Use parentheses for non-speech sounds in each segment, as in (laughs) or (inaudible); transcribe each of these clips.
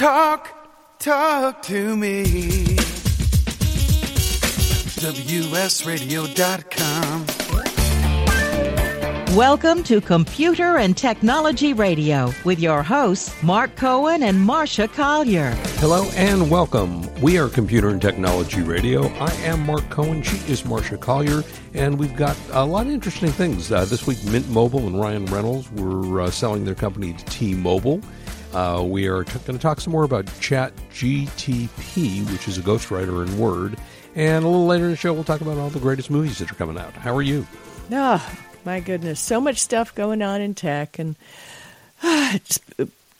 Talk, talk to me. WSRadio.com. Welcome to Computer and Technology Radio with your hosts, Marc Cohen and Marsha Collier. Hello and welcome. We are Computer and Technology Radio. I am Marc Cohen. She is Marsha Collier. And we've got a lot of interesting things. Uh, this week, Mint Mobile and Ryan Reynolds were uh, selling their company to T Mobile. Uh, we are t- going to talk some more about Chat GTP, which is a ghostwriter in Word. And a little later in the show, we'll talk about all the greatest movies that are coming out. How are you? Oh, my goodness. So much stuff going on in tech. And uh, it's,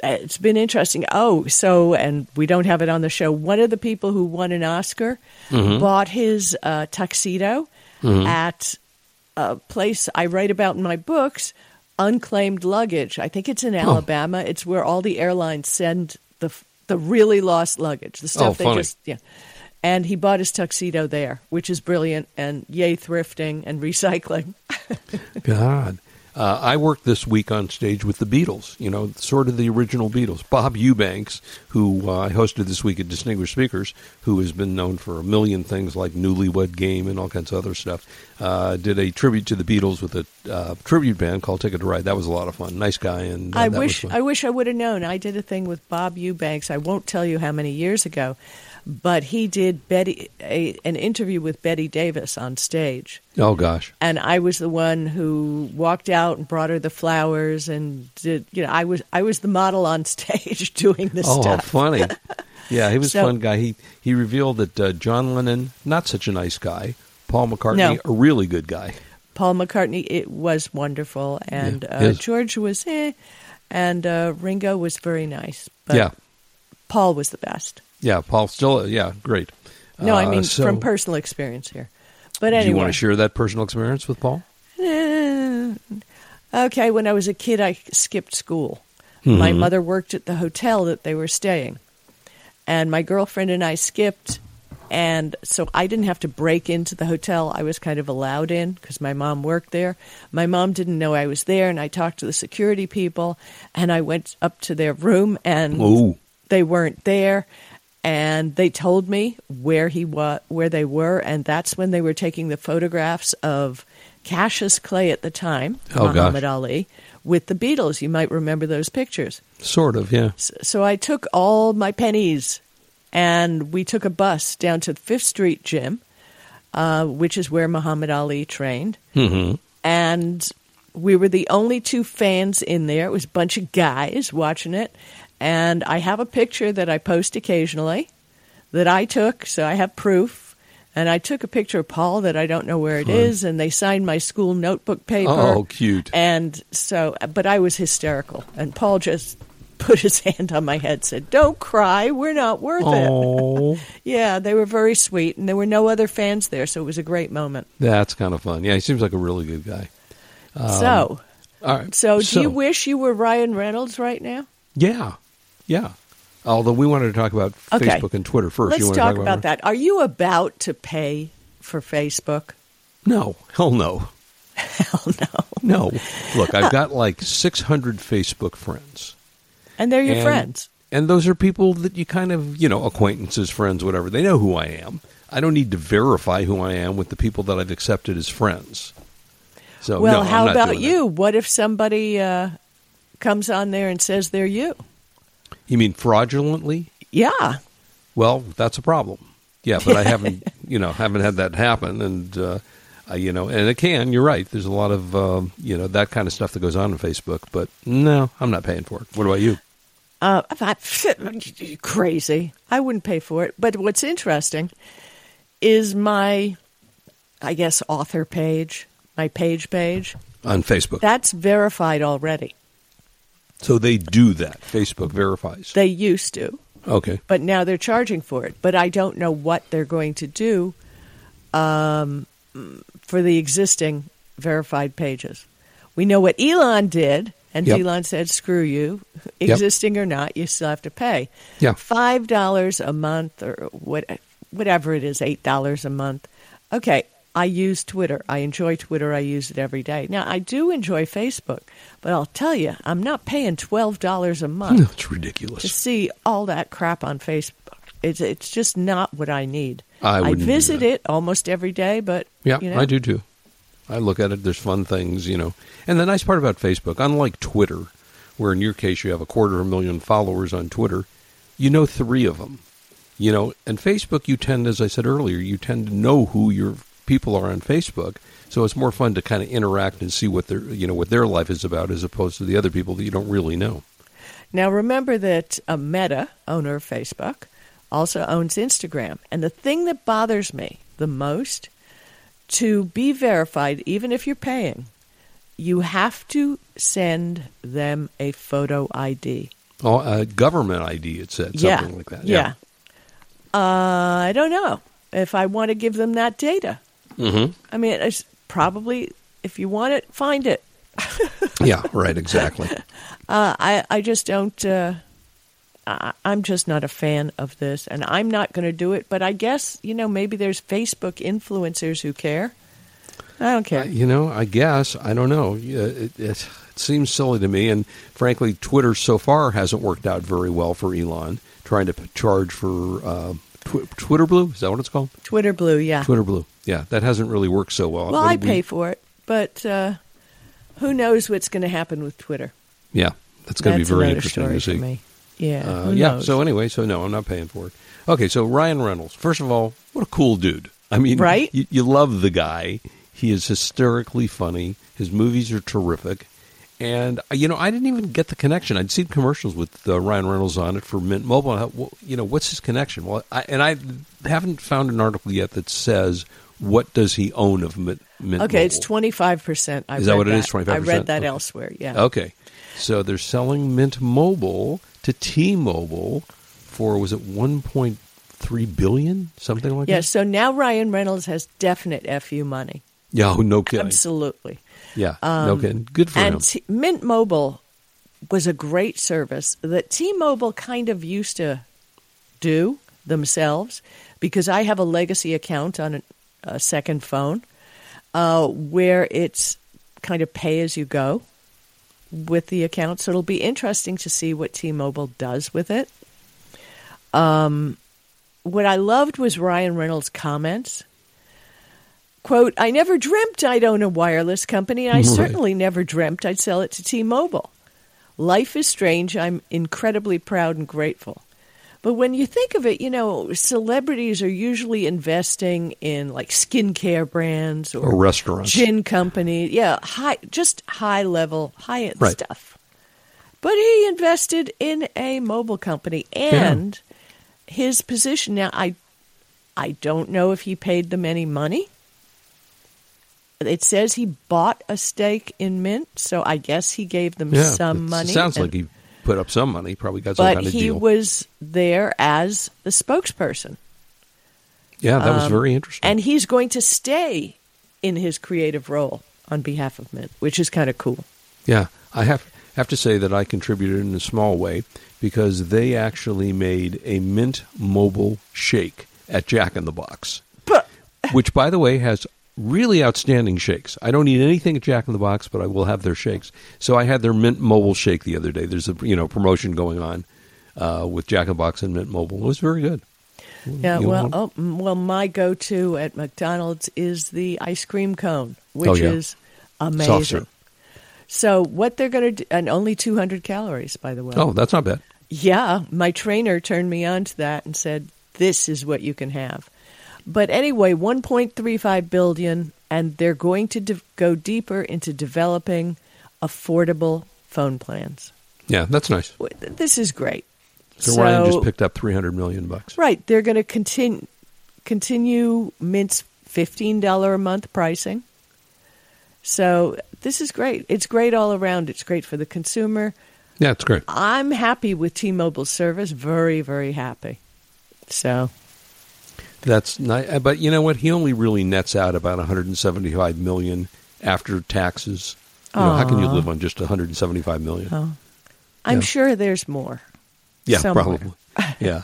it's been interesting. Oh, so, and we don't have it on the show. One of the people who won an Oscar Mm-hmm. bought his uh, tuxedo at a place I write about in my books, Unclaimed Luggage. I think it's in Alabama. It's where all the airlines send the the really lost luggage, the stuff Oh, they funny. just yeah. And he bought his tuxedo there, which is brilliant. And yay, thrifting and recycling. (laughs) God. Uh, I worked this week on stage with the Beatles, you know, sort of the original Beatles. Bob Eubanks, who uh, I hosted this week at Distinguished Speakers, who has been known for a million things like Newlywed Game and all kinds of other stuff, uh, did a tribute to the Beatles with a uh, tribute band called Ticket to Ride. That was a lot of fun. Nice guy. and uh, I wish. I wish I would have known. I did a thing with Bob Eubanks. I won't tell you how many years ago, but he did Betty a, an interview with Bette Davis on stage, oh, gosh. and I was the one who walked out and brought her the flowers and did. You know, I was I was the model on (laughs) stage doing this Oh, stuff. funny. (laughs) Yeah, he was So- a fun guy. He, he revealed that uh, John Lennon, not such a nice guy. Paul McCartney, No. a really good guy. Paul McCartney, it was wonderful, and Yeah, uh, George was eh, and uh, Ringo was very nice, but yeah. Paul was the best. Yeah, Paul still, yeah, great. No, I Uh, mean so- from personal experience here. But anyway, Do you want to share that personal experience with Paul? Eh, okay, when I was a kid, I skipped school. Mm-hmm. My mother worked at the hotel that they were staying, and my girlfriend and I skipped. And so I didn't have to break into the hotel. I was kind of allowed in because my mom worked there. My mom didn't know I was there, and I talked to the security people. And I went up to their room, and Ooh. they weren't there. And they told me where he wa- where they were, and that's when they were taking the photographs of Cassius Clay at the time, Oh, gosh. Muhammad Ali, with the Beatles. You might remember those pictures. Sort of, yeah. S- So I took all my pennies, and we took a bus down to the Fifth Street Gym, uh, which is where Muhammad Ali trained, hmm and we were the only two fans in there. It was a bunch of guys watching it, and I have a picture that I post occasionally that I took, so I have proof. And I took a picture of Paul that I don't know where it is, and they signed my school notebook paper. Oh, cute. And so, but I was hysterical, and Paul just put his (laughs) hand on my head, said, "Don't cry, we're not worth it." Oh, (laughs) Yeah, they were very sweet, and there were no other fans there, so it was a great moment. that's kind of fun. Yeah, he seems like a really good guy. Um, so, All right. So, do you wish you were Ryan Reynolds right now? Yeah, yeah. Although we wanted to talk about Okay. Facebook and Twitter 1st Let's you want talk, to talk about that. Are you about to pay for Facebook? No, hell no. Hell no. No. Look, I've got like 600 Facebook friends. And they're your And- friends. And those are people that you kind of, you know, acquaintances, friends, whatever. They know who I am. I don't need to verify who I am with the people that I've accepted as friends. So, well, no, how about doing that. you? What if somebody uh, comes on there and says they're you? You mean fraudulently? Yeah. Well, that's a problem. Yeah, but I haven't, (laughs) you know, haven't had that happen, and uh, I, you know, and it can. You're right. There's a lot of, um, you know, that kind of stuff that goes on on Facebook. But no, I'm not paying for it. What about you? Uh, I- (laughs) crazy. I wouldn't pay for it. But what's interesting is my, I guess, author page, my page page. On Facebook. That's verified already. So they do that. Facebook verifies. They used to. Okay. but now they're charging for it. But I don't know what they're going to do um, for the existing verified pages. We know what Elon did, and Yep. Elon said, "Screw you, existing or not, you still have to pay." Yeah. five dollars a month or what, whatever it is, eight dollars a month. Okay, I use Twitter. I enjoy Twitter. I use it every day. Now, I do enjoy Facebook, but I'll tell you, I'm not paying $12 a month (laughs) That's ridiculous. to see all that crap on Facebook. It's, it's just not what I need. I wouldn't visit it almost every day, but Yeah, you know, I do too. I look at it. There's fun things, you know. And the nice part about Facebook, unlike Twitter, where in your case you have a quarter of a million followers on Twitter, you know three of them. You know, and Facebook, you tend, as I said earlier, you tend to know who your people are on Facebook. So it's more fun to kind of interact and see what their, you know, what their life is about, as opposed to the other people that you don't really know. Now, remember that uh, Meta, owner of Facebook, also owns Instagram. And the thing that bothers me the most to be verified, even if you're paying, you have to send them a photo ID. Oh, uh, government ID, it said something yeah. like that. Yeah. Uh, I don't know if I want to give them that data. Mm-hmm. I mean, it's probably, if you want it, find it. (laughs) Yeah. Right. Exactly. (laughs) Uh, I, I just don't. Uh, I, I'm just not a fan of this, and I'm not going to do it. But I guess you know maybe there's Facebook influencers who care. I don't care. Uh, you know, I guess I don't know. It, it, it seems silly to me, and frankly, Twitter so far hasn't worked out very well for Elon. Trying to charge for uh, tw- Twitter Blue is that what it's called? Twitter Blue, yeah. Twitter Blue. Yeah, that hasn't really worked so well. well, What I we- pay for it, but uh, who knows what's going to happen with Twitter? Yeah, that's going to be very interesting to see. Yeah, Uh, yeah. knows? So anyway, so no, I'm not paying for it. Okay, so Ryan Reynolds. First of all, what a cool dude. I mean, Right? You, you love the guy. He is hysterically funny. His movies are terrific. And uh, you know, I didn't even get the connection. I'd seen commercials with uh, Ryan Reynolds on it for Mint Mobile. I well, you know, what's his connection? Well, I, and I haven't found an article yet that says what does he own of Mint, Mint okay, it's twenty five percent. Is that what it is, 25%? I read that Okay. elsewhere. Yeah. Okay. So they're selling Mint Mobile to T-Mobile for was it 1.3 billion, something like Yeah. that? Yeah. So now Ryan Reynolds has definite fu money. Yeah, oh, no kidding. Absolutely. Yeah, no kidding. Good for him. And T- Mint Mobile was a great service that T-Mobile kind of used to do themselves because I have a legacy account on a, a second phone uh, where it's kind of pay as you go with the account. So it'll be interesting to see what T-Mobile does with it. Um, what I loved was Ryan Reynolds' comments. Quote, I never dreamt I'd own a wireless company. I Right. certainly never dreamt I'd sell it to T Mobile. Life is strange. I'm incredibly proud and grateful. But when you think of it, you know, celebrities are usually investing in like skincare brands or, Or restaurants. gin companies. Yeah, high, just high level, high end Right. stuff. But he invested in a mobile company and his position now. I, I don't know if he paid them any money. It says he bought a stake in Mint, so I guess he gave them yeah, some it money. Sounds and- like he put up some money. Probably got some but kind of he deal. was there as the spokesperson. yeah, that was um, very interesting. And he's going to stay in his creative role on behalf of Mint, which is kind of cool. yeah, I have have to say that I contributed in a small way because they actually made a Mint Mobile shake at Jack in the Box. But which by the way has really outstanding shakes. I don't eat anything at Jack in the Box, but I will have their shakes. So I had their Mint Mobile shake the other day. There's a you know promotion going on uh, with Jack in the Box and Mint Mobile. It was very good. yeah, You well, oh, well, my go-to at McDonald's is the ice cream cone, which Oh, yeah. is amazing. So what they're going to do, and only 200 calories, by the way. Oh, that's not bad. Yeah, my trainer turned me on to that and said, "This is what you can have." But anyway, 1.35 billion, and they're going to de- go deeper into developing affordable phone plans. Yeah, that's nice. This is great. So, Ryan just picked up three hundred million bucks. right. They're going to continue continue Mint's fifteen dollar a month pricing. So this is great. It's great all around. It's great for the consumer. Yeah, it's great. I'm happy with T-Mobile's service. Very, very happy. So That's nice. But you know what? He only really nets out about one hundred and seventy-five million after taxes. You know, how can you live on just one hundred and seventy-five million? Oh. I'm Yeah. sure there's more. yeah, somewhere. probably. (laughs) Yeah.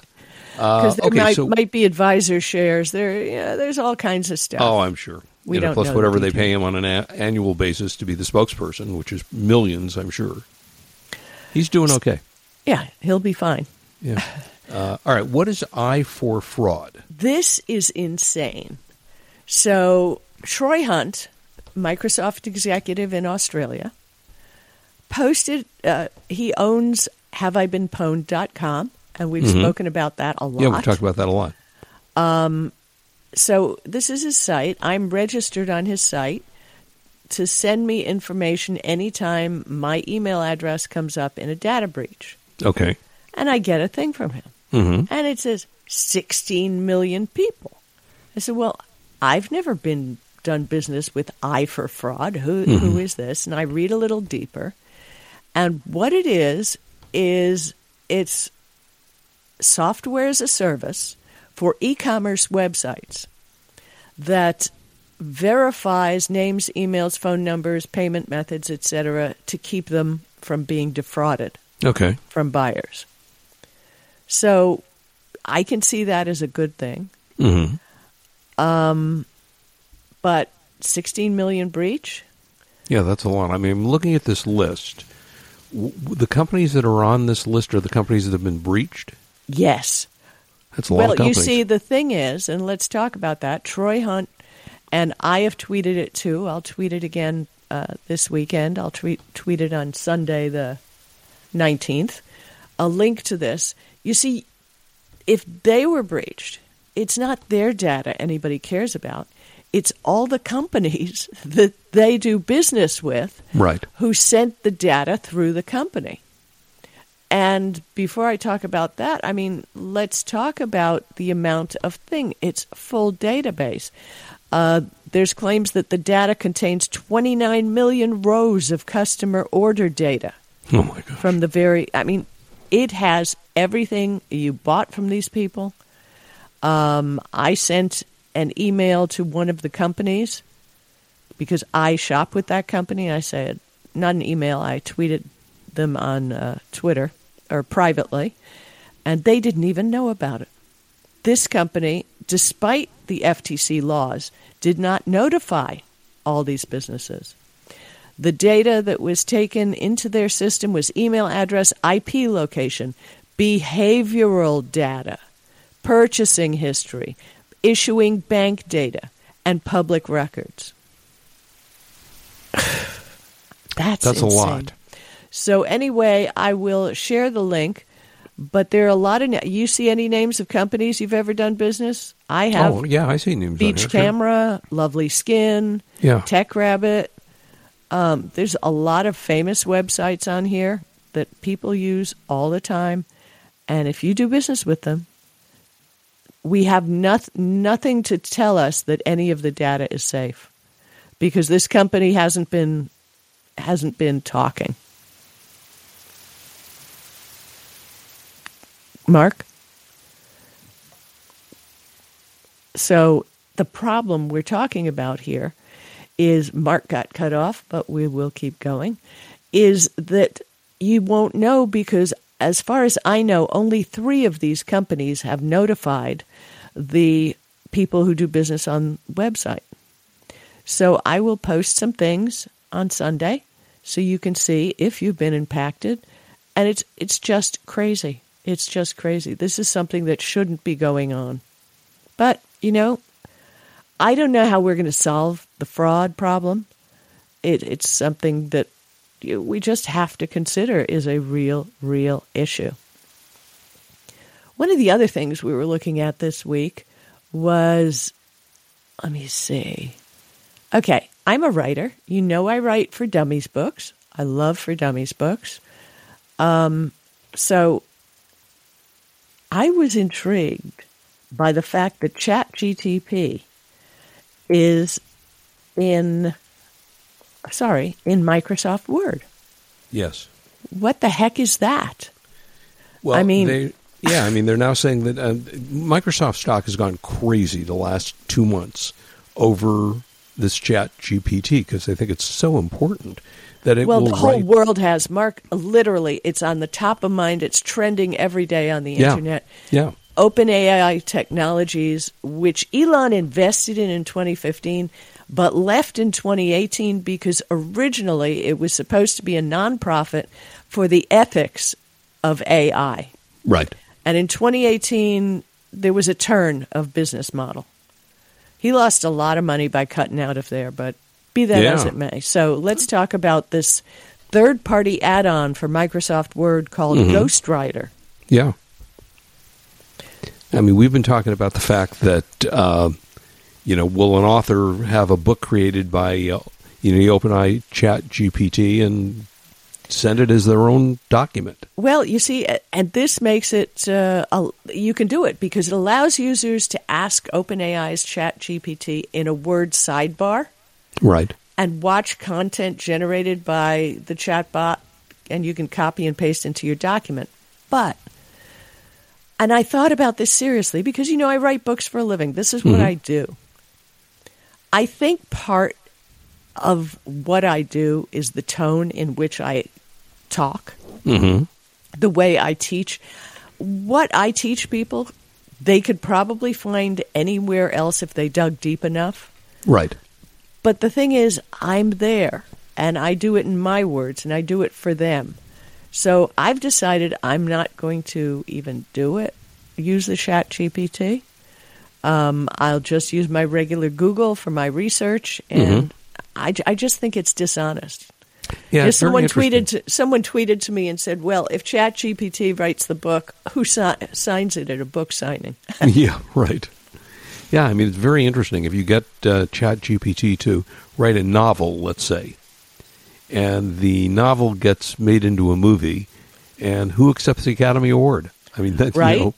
Uh, Because there okay, might, so might be advisor shares. There, yeah, there's all kinds of stuff. Oh, I'm sure. We you don't plus know the whatever they pay him on an a- annual basis to be the spokesperson, which is millions, I'm sure. He's doing okay. Yeah, he'll be fine. Yeah. (laughs) Uh, all right. What is Eye4Fraud? This is insane. So, Troy Hunt, Microsoft executive in Australia, posted, uh, he owns haveibeenpwned.com, and we've spoken about that a lot. Mm-hmm. Yeah, we talked about that a lot. Um, so, this is his site. I'm registered on his site to send me information anytime my email address comes up in a data breach. Okay. And I get a thing from him. Mm-hmm. and it says 16 million people. I said, "Well, I've never been done business with Eye4Fraud. Who who is this?" And I read a little deeper, and what it is is it's software as a service for e-commerce websites that verifies names, emails, phone numbers, payment methods, etc., to keep them from being defrauded Okay. from buyers. So I can see that as a good thing. Mm-hmm. But 16 million breach? Yeah, that's a lot. I mean, I'm looking at this list. W- the companies that are on this list are the companies that have been breached. Yes. That's a lot Well, you see, the thing is, and let's talk about that. Troy Hunt, and I have tweeted it too. I'll tweet it again uh, this weekend. I'll tweet, tweet it on Sunday, the 19th. A link to this. You see, if they were breached, it's not their data anybody cares about. It's all the companies (laughs) that they do business with right. who sent the data through the company. And before I talk about that, I mean, let's talk about the amount of thing. It's a full database. Uh, there's claims that the data contains 29 million rows of customer order data Oh my gosh. from the very. I mean, it has everything you bought from these people. Um, I sent an email to one of the companies because I shop with that company. I said, not an email, I tweeted them on uh, Twitter or privately, and they didn't even know about it. This company, despite the FTC laws, did not notify all these businesses. The data that was taken into their system was email address, IP location, behavioral data, purchasing history, issuing bank data, and public records. (sighs) That's That's a lot. So anyway, I will share the link. But there are a lot of. You see any names of companies you've ever done business? I have. Oh, yeah, I see names Beach here, too. Camera, Lovely Skin, Yeah. Tech Rabbit. Um, there's a lot of famous websites on here that people use all the time, and if you do business with them, we have noth- nothing to tell us that any of the data is safe, because this company hasn't been hasn't been talking. Marc. So the problem we're talking about here is Marc got cut off, but we will keep going. Is that you won't know because, as far as I know, only three of these companies have notified the people who do business on website. So I will post some things on Sunday so you can see if you've been impacted. And it's it's just crazy. It's just crazy. This is something that shouldn't be going on. But, you know, I don't know how we're going to solve the fraud problem. It, it's something that we just have to consider is a real, real issue. One of the other things we were looking at this week was, let me see. Okay, I'm a writer. You know, I write for dummies books. I love for dummies books. Um, so I was intrigued by the fact that ChatGTP is in, sorry, in Microsoft Word. Yes. What the heck is that? Well, I mean- they, yeah, I mean, they're now saying that uh, Microsoft stock has gone crazy the last two months over this Chat GPT because they think it's so important that it Well, will the whole write. world has. Marc, literally, it's on the top of mind. It's trending every day on the Yeah. internet. yeah, OpenAI Technologies, which Elon invested in in 2015, but left in 2018 because originally it was supposed to be a nonprofit for the ethics of AI. Right. And in 2018, there was a turn of business model. He lost a lot of money by cutting out of there, but be that Yeah. as it may. So let's talk about this third party add on for Microsoft Word called Mm-hmm. Ghostwriter. Yeah. I mean, we've been talking about the fact that, uh, you know, will an author have a book created by, uh, you know, the OpenAI Chat GPT and send it as their own document? Well, you see, and this makes it, uh, you can do it because it allows users to ask OpenAI's Chat GPT in a Word sidebar Right. and watch content generated by the chatbot, and you can copy and paste into your document. But, and I thought about this seriously because, you know, I write books for a living. This is what I do. I think part of what I do is the tone in which I talk, Mm-hmm. the way I teach. What I teach people, they could probably find anywhere else if they dug deep enough. Right. But the thing is, I'm there and I do it in my words and I do it for them. So I've decided I'm not going to even do it, use the Chat GPT. Um, I'll just use my regular Google for my research, and I, I just think it's dishonest. Yeah. Someone tweeted to, someone tweeted to me and said, "Well, if ChatGPT writes the book, who si- signs it at a book signing?" (laughs) yeah, right. Yeah, I mean, it's very interesting. If you get uh, Chat GPT to write a novel, let's say, and the novel gets made into a movie, and who accepts the Academy Award? I mean, that's Right. you know,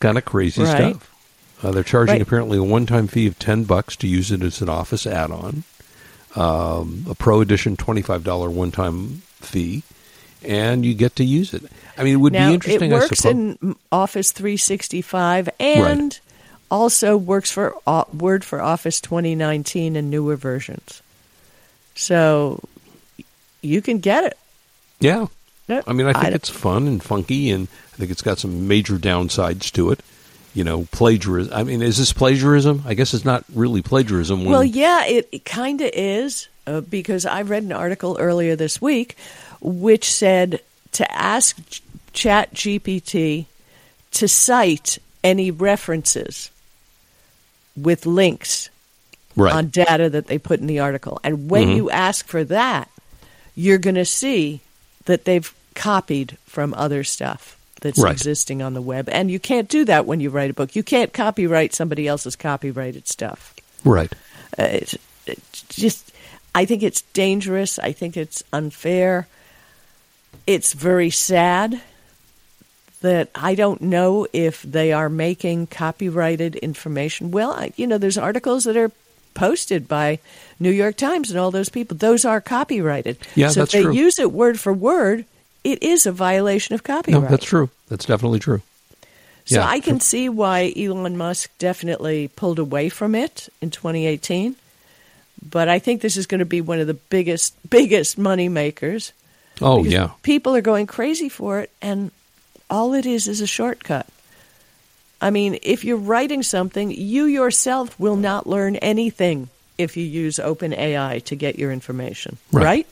kind of crazy Right. stuff. Uh, they're charging Right. apparently a one-time fee of ten bucks to use it as an Office add-on, um, a Pro Edition twenty-five dollar one-time fee, and you get to use it. I mean, it would now be interesting. it I works in Office 365 and also works for uh, Word for Office 2019 and newer versions. So you can get it. Yeah. I mean, I think don't- it's fun and funky, and I think it's got some major downsides to it. You know, plagiarism. I mean, is this plagiarism? I guess it's not really plagiarism. When, Well, yeah, it, it kind of is uh, because I read an article earlier this week which said to ask Ch- Chat GPT to cite any references with links right. on data that they put in the article. And when Mhm. you ask for that, you're going to see that they've copied from other stuff that's Right. existing on the web. And you can't do that when you write a book. You can't copyright somebody else's copyrighted stuff. right. Uh, it's, it's just, I think it's dangerous. I think it's unfair. It's very sad that I don't know if they are making copyrighted information. Well, I, you know, there's articles that are posted by New York Times and all those people. Those are copyrighted. Yeah, so that's if they true. use it word for word, it is a violation of No, copyright. that's true. That's definitely true. So Yeah. I can see why Elon Musk definitely pulled away from it in 2018. But I think this is going to be one of the biggest biggest money makers. Oh, yeah. People are going crazy for it and all it is is a shortcut. I mean, if you're writing something, you yourself will not learn anything if you use OpenAI to get your information, Right. right?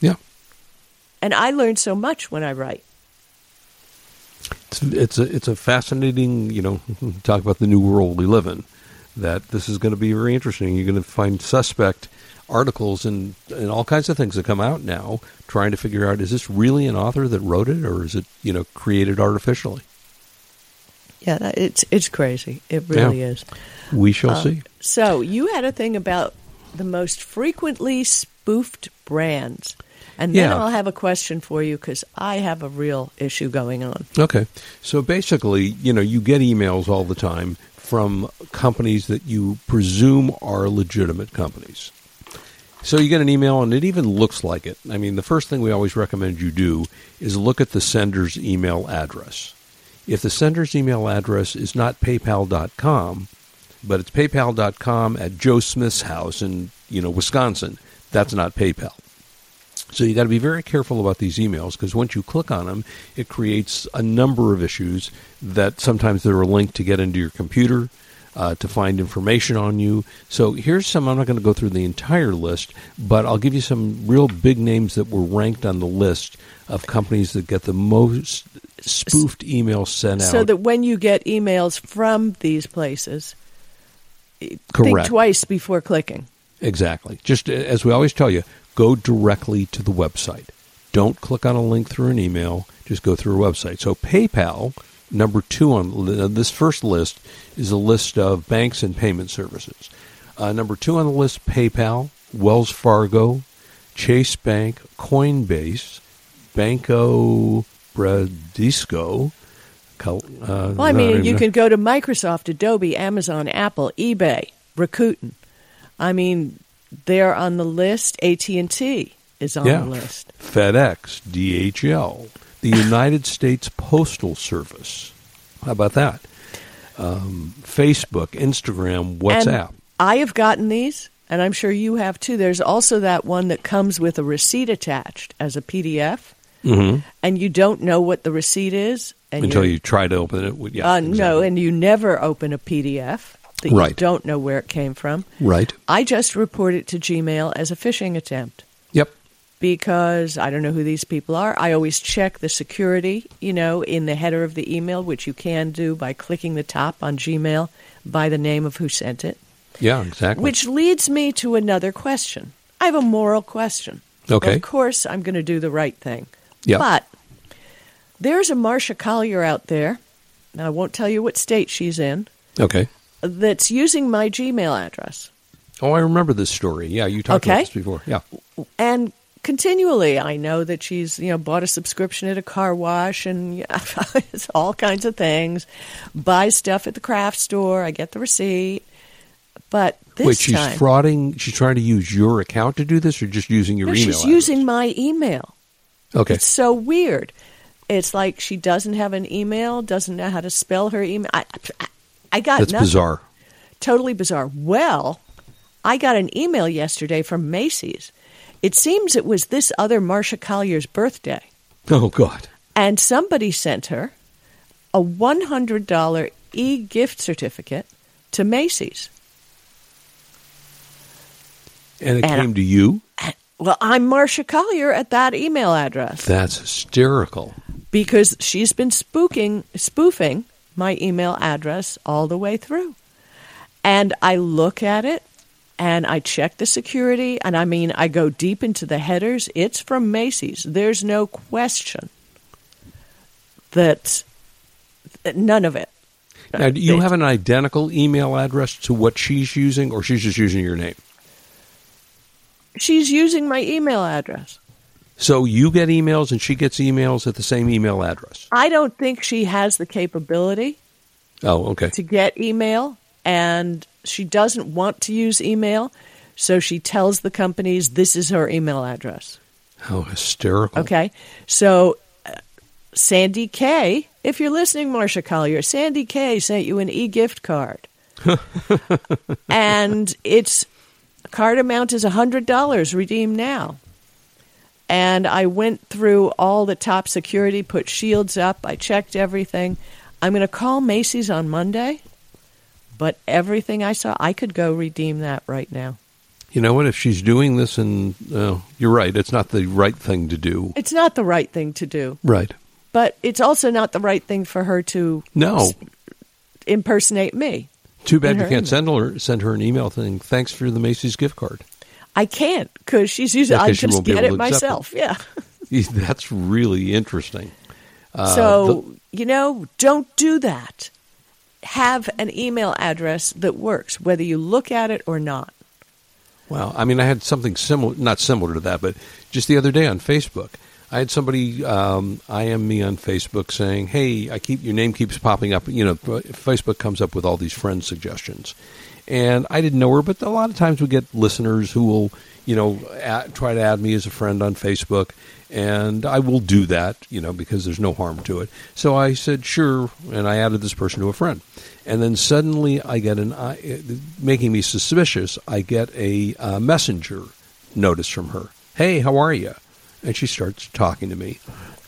Yeah. And I learned so much when I write. It's, it's a it's a fascinating. You know, (laughs) talk about the new world we live in. That this is going to be very interesting. You're going to find suspect articles and and all kinds of things that come out now, trying to figure out is this really an author that wrote it or is it you know created artificially? Yeah, that- it's it's crazy. It really is. We shall Uh, see. So you had a thing about the most frequently spoofed brands, and then Yeah. I'll have a question for you because I have a real issue going on. Okay. So basically, you know, you get emails all the time from companies that you presume are legitimate companies. So you get an email and it even looks like it. I mean, the first thing we always recommend you do is look at the sender's email address. If the sender's email address is not paypal.com, but it's paypal.com at Joe Smith's house in, you know, Wisconsin, that's not PayPal. So you got to be very careful about these emails because once you click on them, it creates a number of issues that sometimes they're a link to get into your computer. uh, to find information on you. So here's some. I'm not going to go through the entire list, but I'll give you some real big names that were ranked on the list of companies that get the most spoofed emails sent out. So that when you get emails from these places, think twice before clicking. Exactly. Just uh, as we always tell you, go directly to the website. Don't click on a link through an email. Just go through a website. So PayPal, number two on uh, this first list, is a list of banks and payment services. Uh, number two on the list, PayPal, Wells Fargo, Chase Bank, Coinbase, Banco Bradesco. Cal- Uh, Well, I mean, you can go to Microsoft, Adobe, Amazon, Apple, eBay, Rakuten. I mean, they're on the list. AT and T is on Yeah. the list. FedEx, DHL, the United States Postal Service. How about that? Um, Facebook, Instagram, WhatsApp. And I have gotten these, and I'm sure you have too. There's also that one that comes with a receipt attached as a PDF, hmm and you don't know what the receipt is. And Until you're- try to open it. Yeah, uh, no, and you never open a PDF that you don't know where it came from. right. I just report it to Gmail as a phishing attempt. Yep. because I don't know who these people are. I always check the security, you know, in the header of the email, which you can do by clicking the top on Gmail by the name of who sent it. Yeah, exactly. Which leads me to another question. I have a moral question. Okay. Of course, I'm going to do the right thing. Yeah. But there's a Marcia Collier out there, and I won't tell you what state she's in, okay. that's using my Gmail address. Oh, I remember this story. Yeah, you talked Okay. about this before. Yeah. and continually i know that she's you know bought a subscription at a car wash and yeah, (laughs) all kinds of things Buy stuff at the craft store i get the receipt but this Wait, she's time frauding. She's trying to use your account to do this, or just using your no, email? she's address? using my email Okay. it's so weird it's like she doesn't have an email doesn't know how to spell her email i, I, I got That's nothing. bizarre. totally bizarre. Well, I got an email yesterday from Macy's. It seems it was this other Marcia Collier's birthday, Oh God. and somebody sent her a $100 e gift certificate to Macy's. And it And- came to you. Well, I'm Marsha Collier at that email address That's hysterical. because she's been spooking, spoofing my email address all the way through. And I look at it and I check the security, and I mean, I go deep into the headers. It's from Macy's. There's no question that that none of it. Now, do you have an identical email address to what she's using, or she's just using your name? She's using my email address. So you get emails and she gets emails at the same email address. I don't think she has the capability Oh, okay. to get email, and she doesn't want to use email, so she tells the companies this is her email address. How hysterical. Okay, so uh, Sandy K, if you're listening, Marcia Collier, Sandy K sent you an e gift card, (laughs) and its card amount is hundred dollars. Redeem now. And I went through all the top security, put shields up, I checked everything. I'm going to call Macy's on Monday, but everything I saw, I could go redeem that right now. You know what? If she's doing this, and uh, you're right, it's not the right thing to do. It's not the right thing to do, Right. but it's also not the right thing for her to No. impersonate me. Too bad you can't email. send her send her an email saying thanks for the Macy's gift card. I can't because she's using. Yeah, I just get it accept it. myself. (laughs) Yeah. That's really interesting. Uh, so you know, don't do that. Have an email address that works, whether you look at it or not. Well, I mean, I had something similar, not similar to that, but just the other day on Facebook, I had somebody um, IM me on Facebook saying, "Hey, I keep your name keeps popping up. You know, Facebook comes up with all these friend suggestions." And I didn't know her, but a lot of times we get listeners who will, you know, add, try to add me as a friend on Facebook, and I will do that, you know, because there's no harm to it. So I said sure, and I added this person to a friend, and then suddenly I get an, I, making me suspicious. I get a uh, messenger notice from her. Hey, how are you? And she starts talking to me,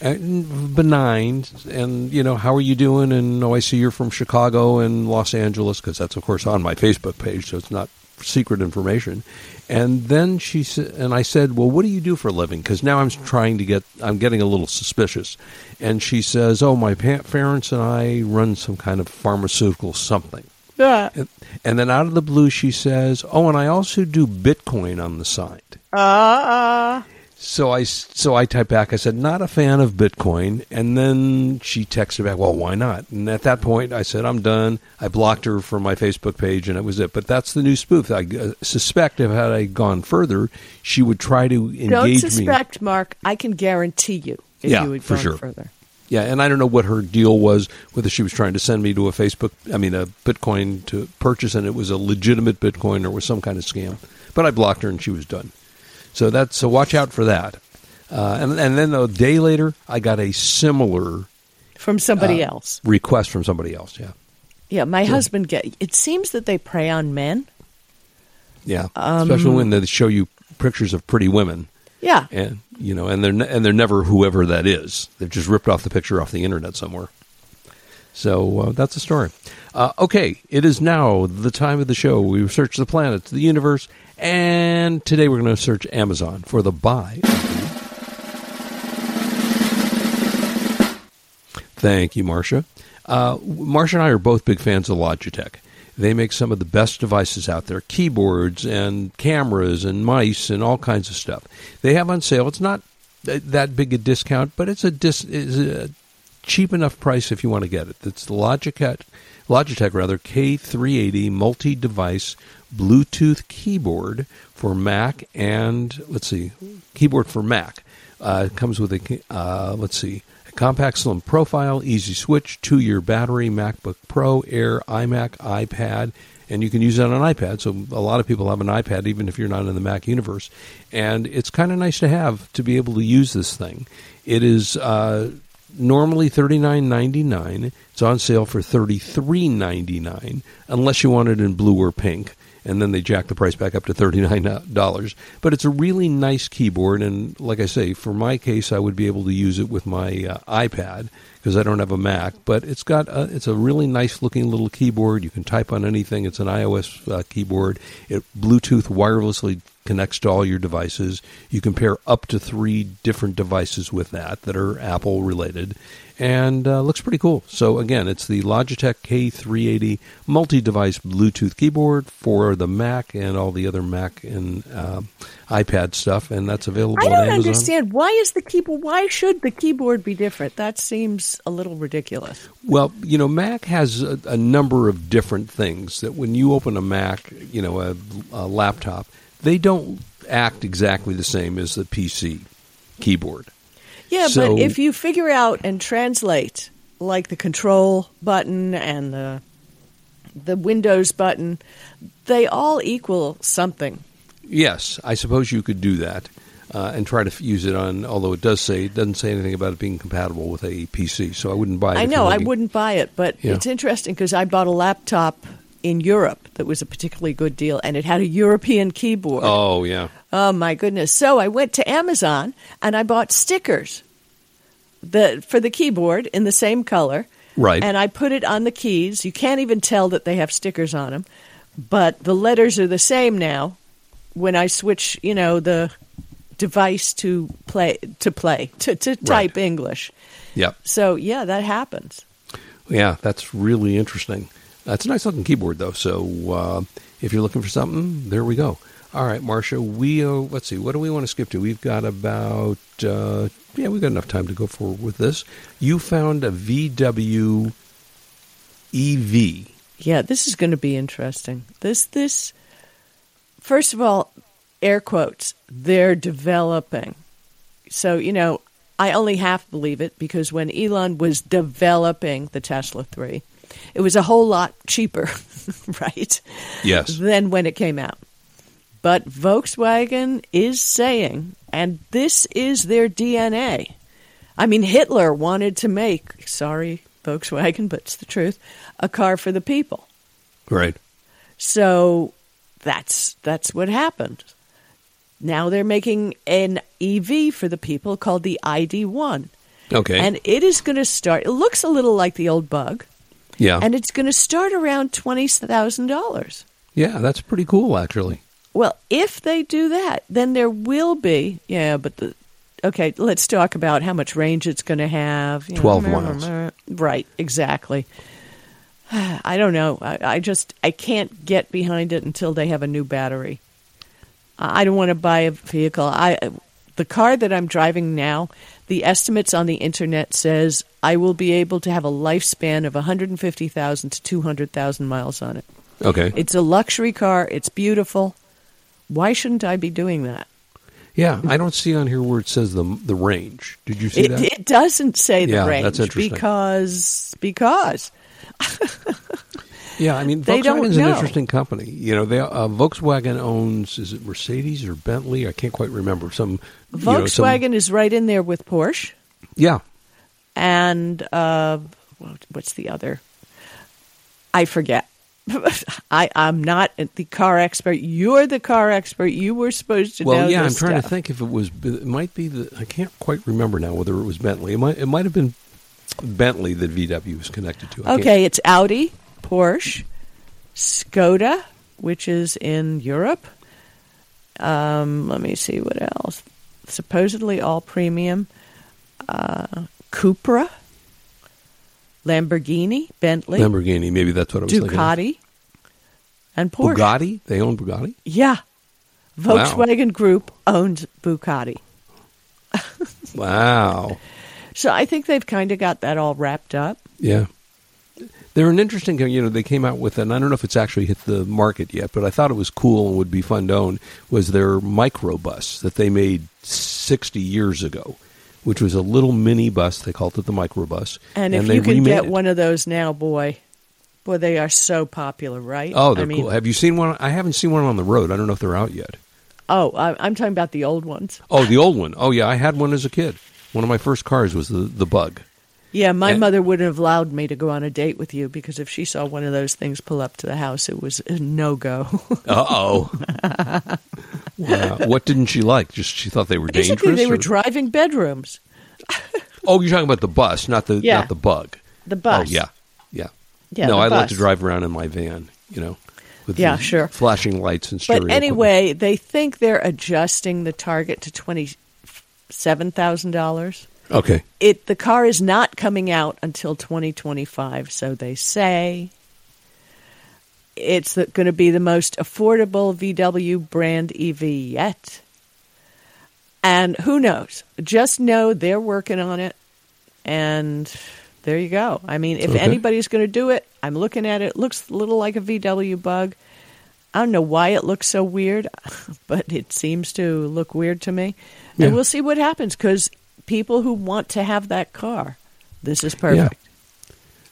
and benign. And you know how are you doing? And oh i see you're from chicago and los angeles because that's of course on my facebook page so it's not secret information. And then she said and i said well what do you do for a living? Because now i'm trying to get i'm getting a little suspicious. And she says oh my pa- parents and i run some kind of pharmaceutical something. Yeah. and, and then out of the blue she says oh and i also do bitcoin on the side. Uh, so I so I typed back. I said, "Not a fan of Bitcoin." And then she texted back, "Well, why not?" And at that point, I said, "I'm done." I blocked her from my Facebook page, and it was it. But that's the new spoof. I uh, suspect if had I gone further, she would try to engage don't me. suspect, Marc. I can guarantee you if Yeah, you had for sure. further. Yeah, and I don't know what her deal was. Whether she was trying to send me to a Facebook, I mean, a Bitcoin to purchase, and it was a legitimate Bitcoin or was some kind of scam. But I blocked her, and she was done. So that's so watch out for that. Uh, and and then a day later, I got a similar From somebody Uh, else. request from somebody else. Yeah, Yeah, my husband get. It seems that they prey on men. yeah. Um, Especially when they show you pictures of pretty women, Yeah, and you know, and they're and they're never whoever that is. They've just ripped off the picture off the internet somewhere. So uh, that's the story. Uh, okay, it is now the time of the show. We search the planets, the universe, and today we're going to search Amazon for the buy. Thank you, Marsha. Uh, Marsha and I are both big fans of Logitech. They make some of the best devices out there keyboards and cameras and mice and all kinds of stuff. They have on sale. It's not that big a discount, but it's a, dis- it's a cheap enough price if you want to get it. It's the Logitech, Logitech rather, K380 multi device Bluetooth keyboard for Mac and, let's see, keyboard for Mac. Uh, comes with a, uh, let's see, a compact slim profile, easy switch, two year battery, MacBook Pro, Air, iMac, iPad, and you can use it on an iPad. So a lot of people have an iPad, even if you're not in the Mac universe. And it's kind of nice to have to be able to use this thing. It is uh, normally thirty nine ninety nine. It's on sale for thirty three ninety nine, unless you want it in blue or pink. And then they jack the price back up to thirty nine dollars. But it's a really nice keyboard, and like I say, for my case, I would be able to use it with my uh, iPad because I don't have a Mac. But it's got a, it's a really nice looking little keyboard. You can type on anything. It's an iOS uh, keyboard. It Bluetooth wirelessly connects to all your devices. You can pair up to three different devices with that that are Apple related, and uh, looks pretty cool. So again, it's the Logitech K380 multi-device Bluetooth keyboard for the Mac and all the other Mac and um iPad stuff, and that's available I don't understand why is the keyboard. Why should the keyboard be different? That seems a little ridiculous. Well, you know, Mac has a, a number of different things that when you open a Mac, you know, a, a laptop, they don't act exactly the same as the PC keyboard. Yeah, So- but if you figure out and translate like the control button and the the Windows button, they all equal something. Yes, I suppose you could do that uh, and try to f- use it on. Although it does say it doesn't say anything about it being compatible with a PC, so I wouldn't buy it. I know I wouldn't buy it, but Yeah. it's interesting because I bought a laptop in Europe that was a particularly good deal, and it had a European keyboard. Oh yeah, Oh my goodness! So I went to Amazon and I bought stickers the for the keyboard in the same color. Right. And I put it on the keys. You can't even tell that they have stickers on them, but the letters are the same now. When I switch, you know, the device to play to play (laughs) to, to type English. yep, So yeah, that happens. yeah. That's really interesting. That's a nice looking keyboard, though. So uh, if you're looking for something, there we go. All right, Marsha. We uh, let's see. What do we want to skip to? We've got about uh, yeah, we've got enough time to go forward with this. You found a VW EV. Yeah, this is going to be interesting. This this first of all, air quotes, they're developing. So, you know, I only half believe it because when Elon was developing the Tesla 3, it was a whole lot cheaper, (laughs) right? Yes. Than when it came out. But Volkswagen is saying, and this is their DNA. I mean, Hitler wanted to make, sorry, Volkswagen, but it's the truth, a car for the people. Right. So that's that's what happened. Now they're making an EV for the people called the ID1. Okay. And it is going to start, it looks a little like the old bug, yeah. and it's going to start around $20,000. yeah, that's pretty cool, actually. Well, if they do that, then there will be, yeah, but the, okay, let's talk about how much range it's going to have. You know, 12 miles. Right, exactly. (sighs) I don't know. I, I just, I can't get behind it until they have a new battery. I don't want to buy a vehicle. I, the car that I'm driving now, the estimates on the internet says I will be able to have a lifespan of 150,000 to 200,000 miles on it. Okay. It's a luxury car. It's beautiful. Why shouldn't I be doing that? yeah, I don't see on here where it says the the range. Did you see It, that? it doesn't say the Yeah, range that's interesting. because because (laughs) yeah, I mean, they Volkswagen's an interesting company. You know, they uh, Volkswagen owns is it Mercedes or Bentley? I can't quite remember. Some you know, some- Volkswagen is right in there with Porsche yeah, and uh, what's the other? I forget. (laughs) I I'm not the car expert. You're the car expert. You were supposed to Well, know. yeah, I'm trying to think if it was. It might be the. I can't quite remember now whether it was Bentley. It might. It might have been Bentley that VW was connected to. I Okay, it's Audi, Porsche, Skoda, which is in Europe. Um, let me see what else. Supposedly all premium. Uh, Cupra, Lamborghini, Bentley, Lamborghini. Maybe that's what I was thinking. Ducati, and Porsche. Bugatti. They own Bugatti. Yeah. Wow. Volkswagen Group owns Bugatti. (laughs) Wow. So I think they've kind of got that all wrapped up. Yeah. They're an interesting, you know, they came out with, and I don't know if it's actually hit the market yet, but I thought it was cool and would be fun to own, was their microbus that they made 60 years ago, which was a little mini bus. They called it the microbus. And, if they you can get it. one of those now, boy, boy, they are so popular, right? Oh, they're I mean, cool. Have you seen one? I haven't seen one on the road. I don't know if they're out yet. Oh, I, I'm talking about the old ones. Oh, the old one. Oh, yeah, I had one as a kid. One of my first cars was the, the Bug. Yeah, my And- mother wouldn't have allowed me to go on a date with you because if she saw one of those things pull up to the house, it was a no go. (laughs) Uh oh. wow. What didn't she like? Just she thought they were Basically, dangerous. they were driving bedrooms. (laughs) oh, you're talking about the bus, not the Yeah. not the Bug. The bus. Oh yeah, yeah. Yeah, no, the I like to drive around in my van. You know, with Yeah, the sure. flashing lights and stereo. But anyway, they think they're adjusting the target to twenty seven thousand dollars. Okay, It the car is not coming out until twenty twenty five, so they say. It's going to be the most affordable VW brand EV yet. And who knows? Just know they're working on it. And there you go. I mean, if Okay. anybody's going to do it, I'm looking at it. It looks a little like a VW bug. I don't know why it looks so weird, (laughs) but it seems to look weird to me. Yeah. And we'll see what happens because people who want to have that car, this is perfect.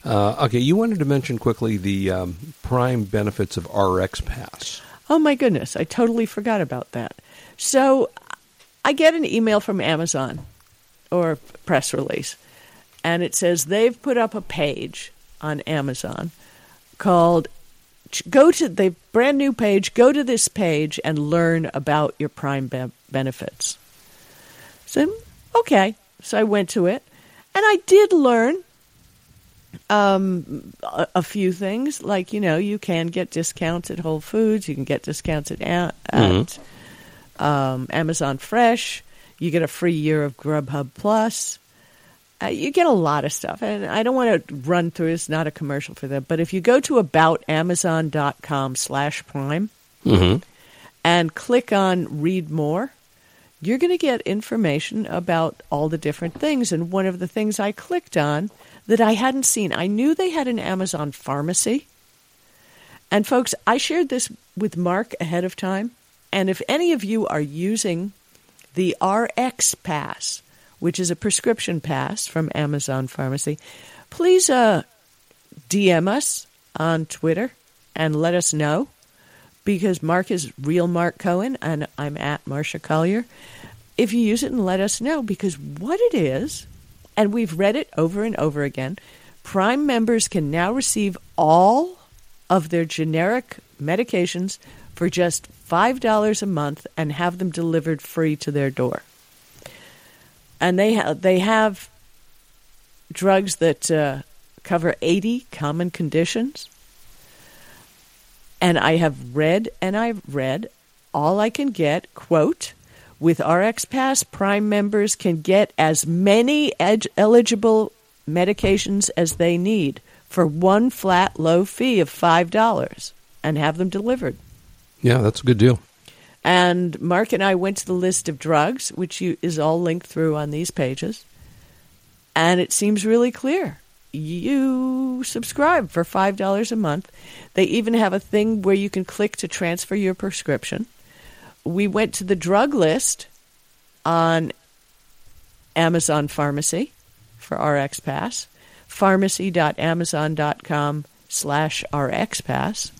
uh, okay. You wanted to mention quickly the um, prime benefits of RX Pass. Oh my goodness, I totally forgot about that. So I get an email from Amazon or press release, and it says they've put up a page on Amazon called go to the brand new page, go to this page and learn about your prime be- benefits. So, okay. So I went to it and I did learn um, a, a few things. Like, you know, you can get discounts at Whole Foods, you can get discounts at, at um, Amazon Fresh, you get a free year of Grubhub Plus. Uh, you get a lot of stuff, and I don't want to run through. It's not a commercial for them, but if you go to aboutamazon.com/prime Mm-hmm. and click on Read More, you're going to get information about all the different things. And one of the things I clicked on that I hadn't seen, I knew they had an Amazon pharmacy. And folks, I shared this with Marc ahead of time. And if any of you are using the RX Pass, which is a prescription pass from Amazon Pharmacy, please uh, DM us on Twitter and let us know because Marc is real Marc Cohen and I'm at Marsha Collier. If you use it and let us know because what it is, and we've read it over and over again, Prime members can now receive all of their generic medications for just $5 a month and have them delivered free to their door. And they ha- they have drugs that uh, cover 80 common conditions. And I have read and I've read all I can get, quote, with RX Pass, Prime members can get as many ed- eligible medications as they need for one flat low fee of $5 and have them delivered. Yeah, that's a good deal. And Marc and I went to the list of drugs, which you, is all linked through on these pages. And it seems really clear. You subscribe for $5 a month. They even have a thing where you can click to transfer your prescription. We went to the drug list on Amazon Pharmacy for RX Pass, pharmacy.amazon.com slash RX Pass.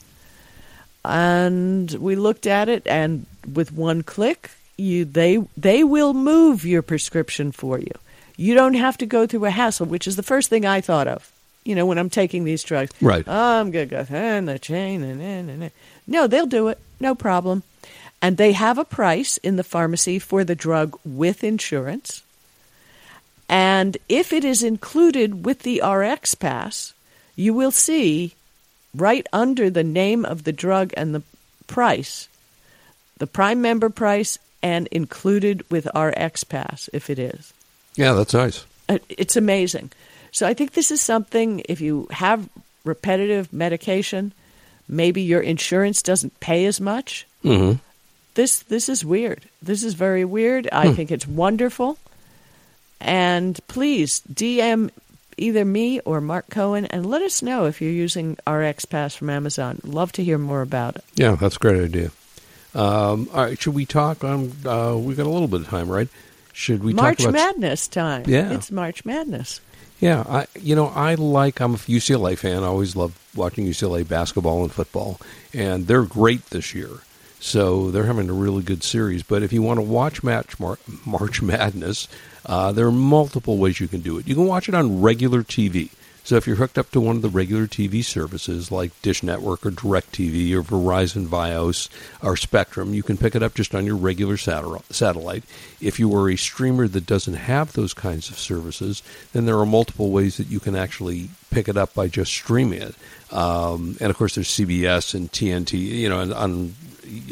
And we looked at it, and with one click, you they they will move your prescription for you. You don't have to go through a hassle, which is the first thing I thought of. You know, when I'm taking these drugs, Right. Oh, I'm gonna go and the chain and, and, and no, they'll do it, no problem. And they have a price in the pharmacy for the drug with insurance. And if it is included with the RX pass, you will see right under the name of the drug and the price, the prime member price and included with RX pass if it is. Yeah, that's nice. Uh, It's amazing. So I think this is something if you have repetitive medication, maybe your insurance doesn't pay as much. hmm This this is weird. This is very weird. I think it's wonderful. And please DM either me or Marc Cohen and let us know if you're using RX Pass from Amazon. Love to hear more about it. Yeah, that's a great idea. Um, all right, should we talk? Um, uh, we got a little bit of time, right? Should we March talk about? Madness time. Yeah. It's March Madness. Yeah, I you know I like I'm a UCLA fan. I always love watching UCLA basketball and football, and they're great this year. So they're having a really good series. But if you want to watch match Mar- March Madness, uh, there are multiple ways you can do it. You can watch it on regular TV. So if you're hooked up to one of the regular TV services like Dish Network or DirecTV or Verizon Fios or Spectrum, you can pick it up just on your regular satellite. If you are a streamer that doesn't have those kinds of services, then there are multiple ways that you can actually pick it up by just streaming it. Um, and of course, there's CBS and TNT. You know, and on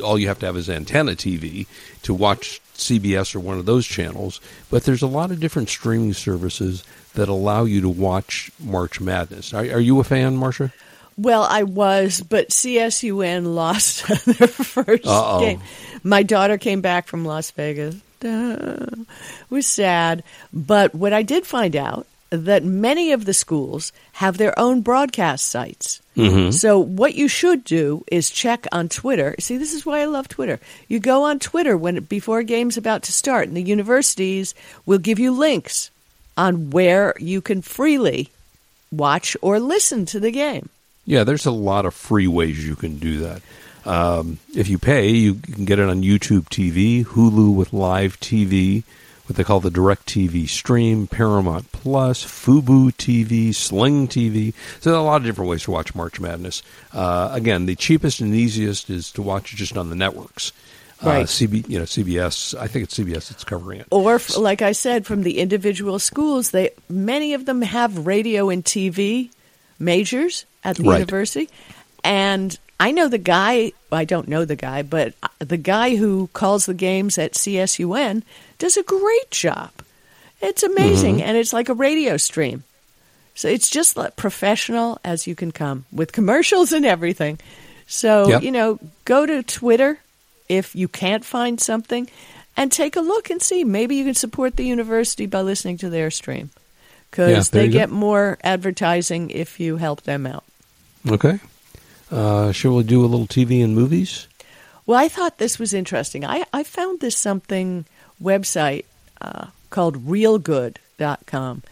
all you have to have is antenna TV to watch CBS or one of those channels. But there's a lot of different streaming services that allow you to watch March Madness. Are, are you a fan, Marsha? Well, I was, but CSUN lost (laughs) their 1st Uh-oh. game. My daughter came back from Las Vegas. Duh. It was sad. But what I did find out that many of the schools have their own broadcast sites. Mm-hmm. So what you should do is check on Twitter. See, this is why I love Twitter. You go on Twitter when before a game's about to start, and the universities will give you links on where you can freely watch or listen to the game. Yeah, there's a lot of free ways you can do that. Um, if you pay, you can get it on YouTube TV, Hulu with live TV, what they call the DirecTV stream, Paramount Plus, Fubo TV, Sling TV. So there are a lot of different ways to watch March Madness. Uh, again, the cheapest and easiest is to watch it just on the networks. Right. Uh, CB, you know, CBS. I think it's CBS that's covering it. or f- like I said, from the individual schools, they many of them have radio and TV majors at the Right. university, and I know the guy. I don't know the guy, but uh, the guy who calls the games at CSUN does a great job. It's amazing, Mm-hmm. and it's like a radio stream. So it's just like professional as you can come with commercials and everything. So, Yep. you know, go to Twitter if you can't find something and take a look and see. Maybe you can support the university by listening to their stream because Yeah, they you go. get more advertising if you help them out. Okay. Uh, shall we do a little TV and movies? Well, I thought this was interesting. I, I found this something website uh, called reelgood.com.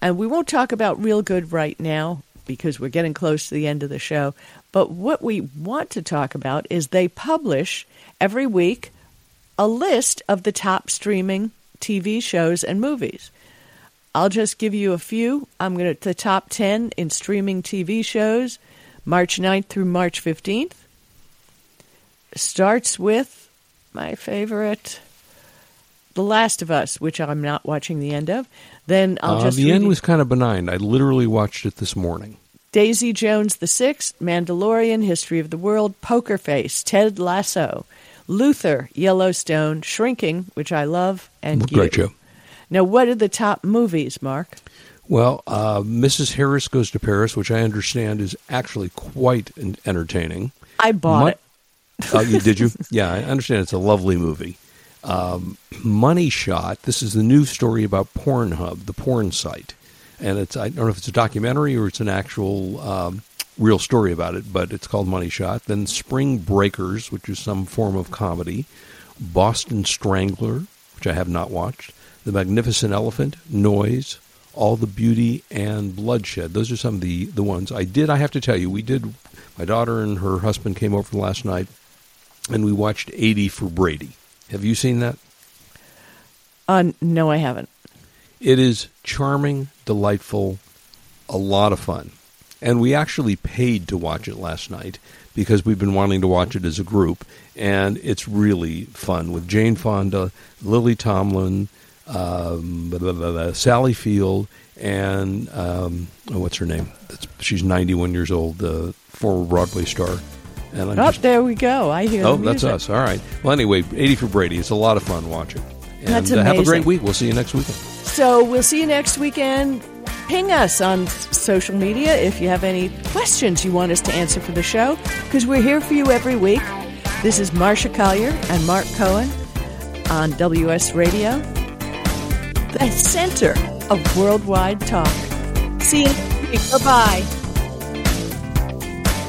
And we won't talk about Reelgood right now because we're getting close to the end of the show. But what we want to talk about is they publish every week a list of the top streaming TV shows and movies. I'll just give you a few. I'm going to the top 10 in streaming TV shows, March 9th through March 15th starts with my favorite The Last of Us, which I'm not watching the end of. Then I'll Uh, just the end it. was kind of benign. I literally watched it this morning. Daisy Jones the Six, Mandalorian, History of the World, Poker Face, Ted Lasso, Luther, Yellowstone, Shrinking, which I love, and Great You. show. Now, what are the top movies, Marc? Well, uh, Mrs. Harris Goes to Paris, which I understand is actually quite entertaining. I bought Mon- it. (laughs) You did you? (laughs) Yeah, I understand. It's a lovely movie. Um, Money Shot. This is the new story about Pornhub, the porn site, and it's I don't know if it's a documentary or it's an actual um, real story about it, but it's called Money Shot. Then Spring Breakers, which is some form of comedy. Boston Strangler, which I have not watched. The Magnificent Elephant, Noise, All the Beauty, and Bloodshed. Those are some of the, the ones. I did, I have to tell you, we did, my daughter and her husband came over last night, and we watched 80 for Brady. Have you seen that? Uh, no, I haven't. It is charming, delightful, a lot of fun. And we actually paid to watch it last night because we've been wanting to watch it as a group. And it's really fun with Jane Fonda, Lily Tomlin, um, blah, blah, blah, Sally Field, and um, oh, what's her name? It's, she's 91 years old, the former Broadway star. And I'm Oh, just, there we go. I hear oh, that's us. All right. Well, anyway, 80 for Brady. It's a lot of fun watching. And That's uh, have a great week. We'll see you next weekend. So we'll see you next weekend. Ping us on social media if you have any questions you want us to answer for the show, because we're here for you every week. This is Marsha Collier and Marc Cohen on WS Radio, the center of worldwide talk. See you next. Bye bye.